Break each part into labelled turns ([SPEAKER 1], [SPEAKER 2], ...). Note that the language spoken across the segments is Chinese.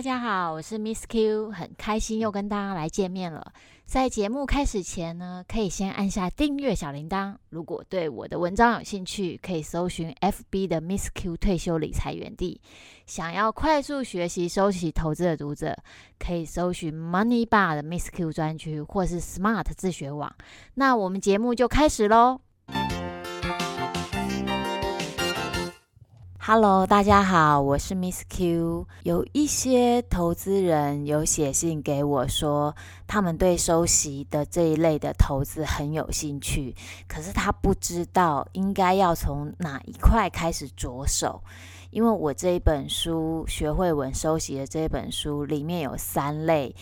[SPEAKER 1] 大家好，我是 Miss Q，很开心又跟大家来见面了。在节目开始前呢，可以先按下订阅小铃铛。如果对我的文章有兴趣，可以搜寻 FB 的 Miss Q 退休理财园地。想要快速学习收起投资的读者，可以搜寻 Money Bar 的 Miss Q 专区，或是 Smart 自学网。那我们节目就开始喽。Hello，大家好，我是 Miss Q。有一些投资人有写信给我说，他们对收息的这一类的投资很有兴趣，可是他不知道应该要从哪一块开始着手。因为我这一本书《学会稳收息》的这一本书里面有三类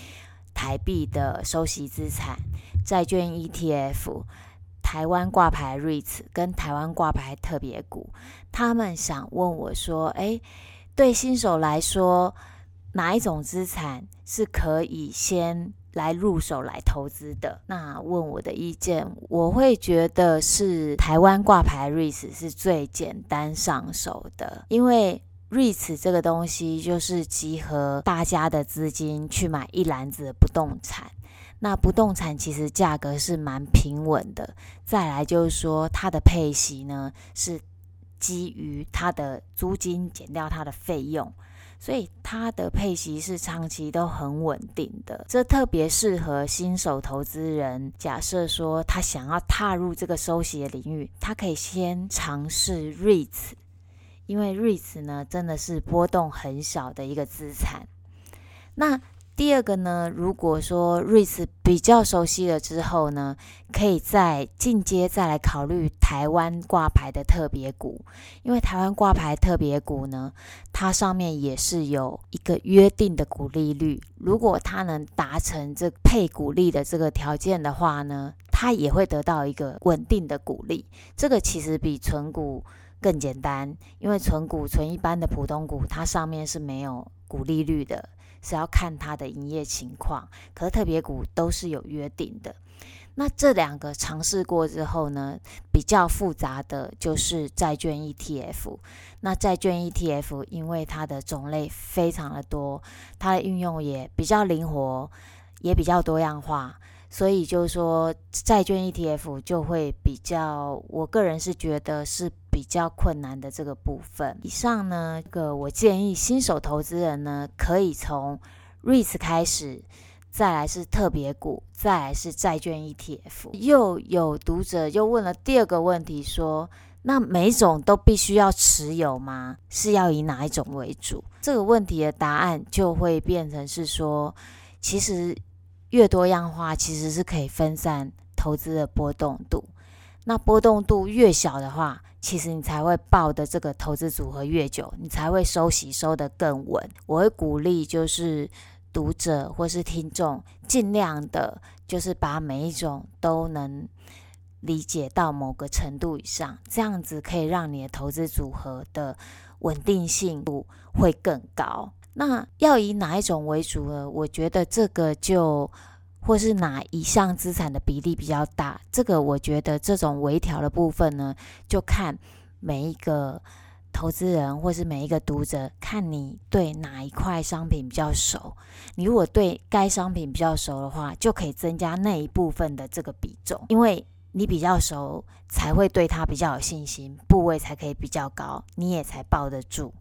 [SPEAKER 1] 台币的收息资产：债券 ETF。台湾挂牌 REITs 跟台湾挂牌特别股，他们想问我说：“诶，对新手来说，哪一种资产是可以先来入手来投资的？”那问我的意见，我会觉得是台湾挂牌 REITs 是最简单上手的，因为 REITs 这个东西就是集合大家的资金去买一篮子不动产。那不动产其实价格是蛮平稳的，再来就是说它的配息呢是基于它的租金减掉它的费用，所以它的配息是长期都很稳定的。这特别适合新手投资人。假设说他想要踏入这个收息的领域，他可以先尝试 REITs，因为 REITs 呢真的是波动很小的一个资产。那第二个呢，如果说 REITs 比较熟悉了之后呢，可以再进阶再来考虑台湾挂牌的特别股，因为台湾挂牌特别股呢，它上面也是有一个约定的股利率，如果它能达成这配股利的这个条件的话呢，它也会得到一个稳定的股利。这个其实比存股更简单，因为存股存一般的普通股，它上面是没有股利率的。是要看它的营业情况，可是特别股都是有约定的。那这两个尝试过之后呢，比较复杂的就是债券 ETF。那债券 ETF 因为它的种类非常的多，它的运用也比较灵活，也比较多样化。所以就是说，债券 ETF 就会比较，我个人是觉得是比较困难的这个部分。以上呢，个我建议新手投资人呢，可以从 REITs 开始，再来是特别股，再来是债券 ETF。又有读者又问了第二个问题，说：那每种都必须要持有吗？是要以哪一种为主？这个问题的答案就会变成是说，其实。越多样化，其实是可以分散投资的波动度。那波动度越小的话，其实你才会抱的这个投资组合越久，你才会收息收得更稳。我会鼓励就是读者或是听众，尽量的，就是把每一种都能理解到某个程度以上，这样子可以让你的投资组合的稳定性度会更高。那要以哪一种为主呢？我觉得这个就或是哪一项资产的比例比较大，这个我觉得这种微调的部分呢，就看每一个投资人或是每一个读者，看你对哪一块商品比较熟。你如果对该商品比较熟的话，就可以增加那一部分的这个比重，因为你比较熟，才会对它比较有信心，部位才可以比较高，你也才抱得住。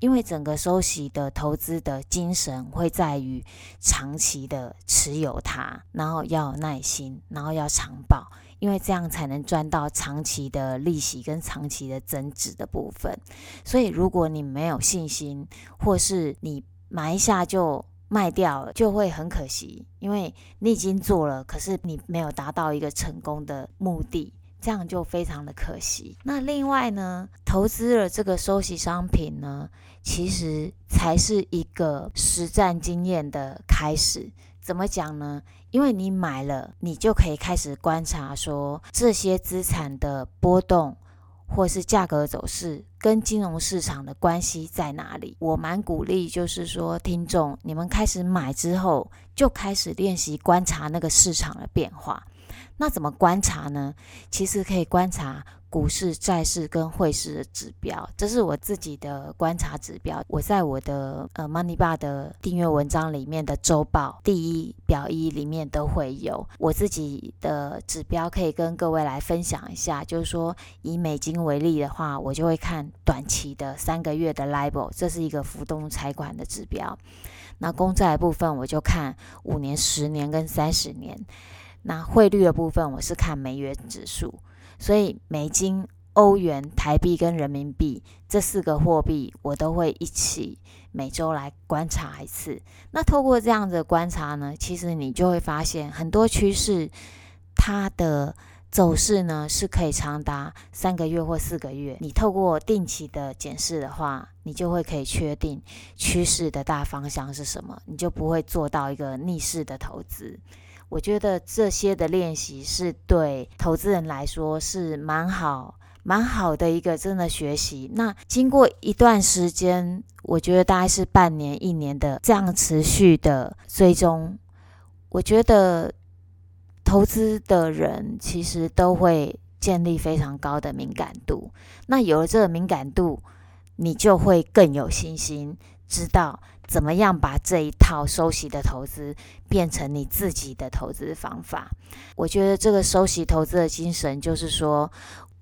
[SPEAKER 1] 因为整个收息的投资的精神会在于长期的持有它，然后要有耐心，然后要长抱，因为这样才能赚到长期的利息跟长期的增值的部分。所以，如果你没有信心，或是你买一下就卖掉了，就会很可惜，因为你已经做了，可是你没有达到一个成功的目的。这样就非常的可惜。那另外呢，投资了这个收息商品呢，其实才是一个实战经验的开始。怎么讲呢？因为你买了，你就可以开始观察说这些资产的波动或是价格走势跟金融市场的关系在哪里。我蛮鼓励，就是说听众，你们开始买之后，就开始练习观察那个市场的变化。那怎么观察呢？其实可以观察股市、债市跟汇市的指标，这是我自己的观察指标。我在我的呃 Money Bar 的订阅文章里面的周报第一表一里面都会有我自己的指标，可以跟各位来分享一下。就是说，以美金为例的话，我就会看短期的三个月的 LIBOR，这是一个浮动财管的指标。那公债部分，我就看五年、十年跟三十年。那汇率的部分，我是看美元指数，所以美金、欧元、台币跟人民币这四个货币，我都会一起每周来观察一次。那透过这样的观察呢，其实你就会发现很多趋势，它的走势呢是可以长达三个月或四个月。你透过定期的检视的话，你就会可以确定趋势的大方向是什么，你就不会做到一个逆势的投资。我觉得这些的练习是对投资人来说是蛮好、蛮好的一个真的学习。那经过一段时间，我觉得大概是半年、一年的这样持续的追踪，我觉得投资的人其实都会建立非常高的敏感度。那有了这个敏感度，你就会更有信心，知道。怎么样把这一套收息的投资变成你自己的投资方法？我觉得这个收息投资的精神就是说，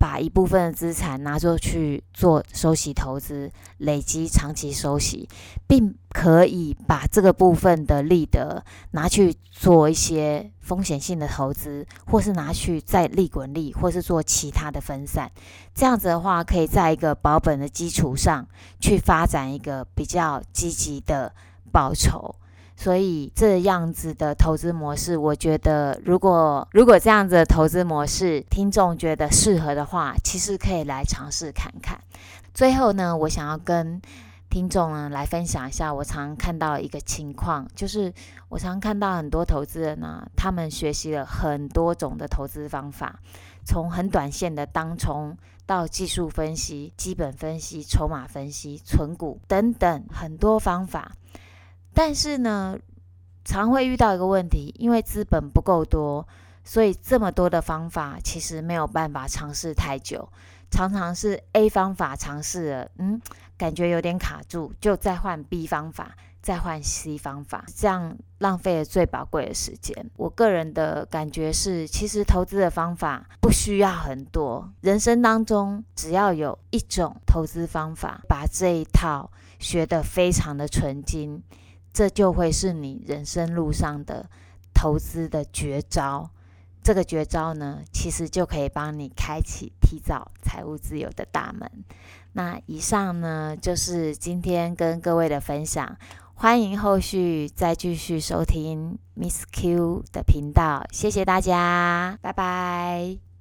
[SPEAKER 1] 把一部分的资产拿出去做收息投资，累积长期收息，并可以把这个部分的利得拿去做一些风险性的投资，或是拿去再利滚利，或是做其他的分散。这样子的话，可以在一个保本的基础上去发展一个比较积极的报酬。所以这样子的投资模式，我觉得如果如果这样子的投资模式，听众觉得适合的话，其实可以来尝试看看。最后呢，我想要跟听众呢来分享一下，我常看到一个情况，就是我常看到很多投资人呢，他们学习了很多种的投资方法，从很短线的当冲到技术分析、基本分析、筹码分析、存股等等很多方法。但是呢，常会遇到一个问题，因为资本不够多，所以这么多的方法其实没有办法尝试太久。常常是 A 方法尝试了，嗯，感觉有点卡住，就再换 B 方法，再换 C 方法，这样浪费了最宝贵的时间。我个人的感觉是，其实投资的方法不需要很多，人生当中只要有一种投资方法，把这一套学得非常的纯精。这就会是你人生路上的投资的绝招。这个绝招呢，其实就可以帮你开启提早财务自由的大门。那以上呢，就是今天跟各位的分享。欢迎后续再继续收听 Miss Q 的频道。谢谢大家，拜拜。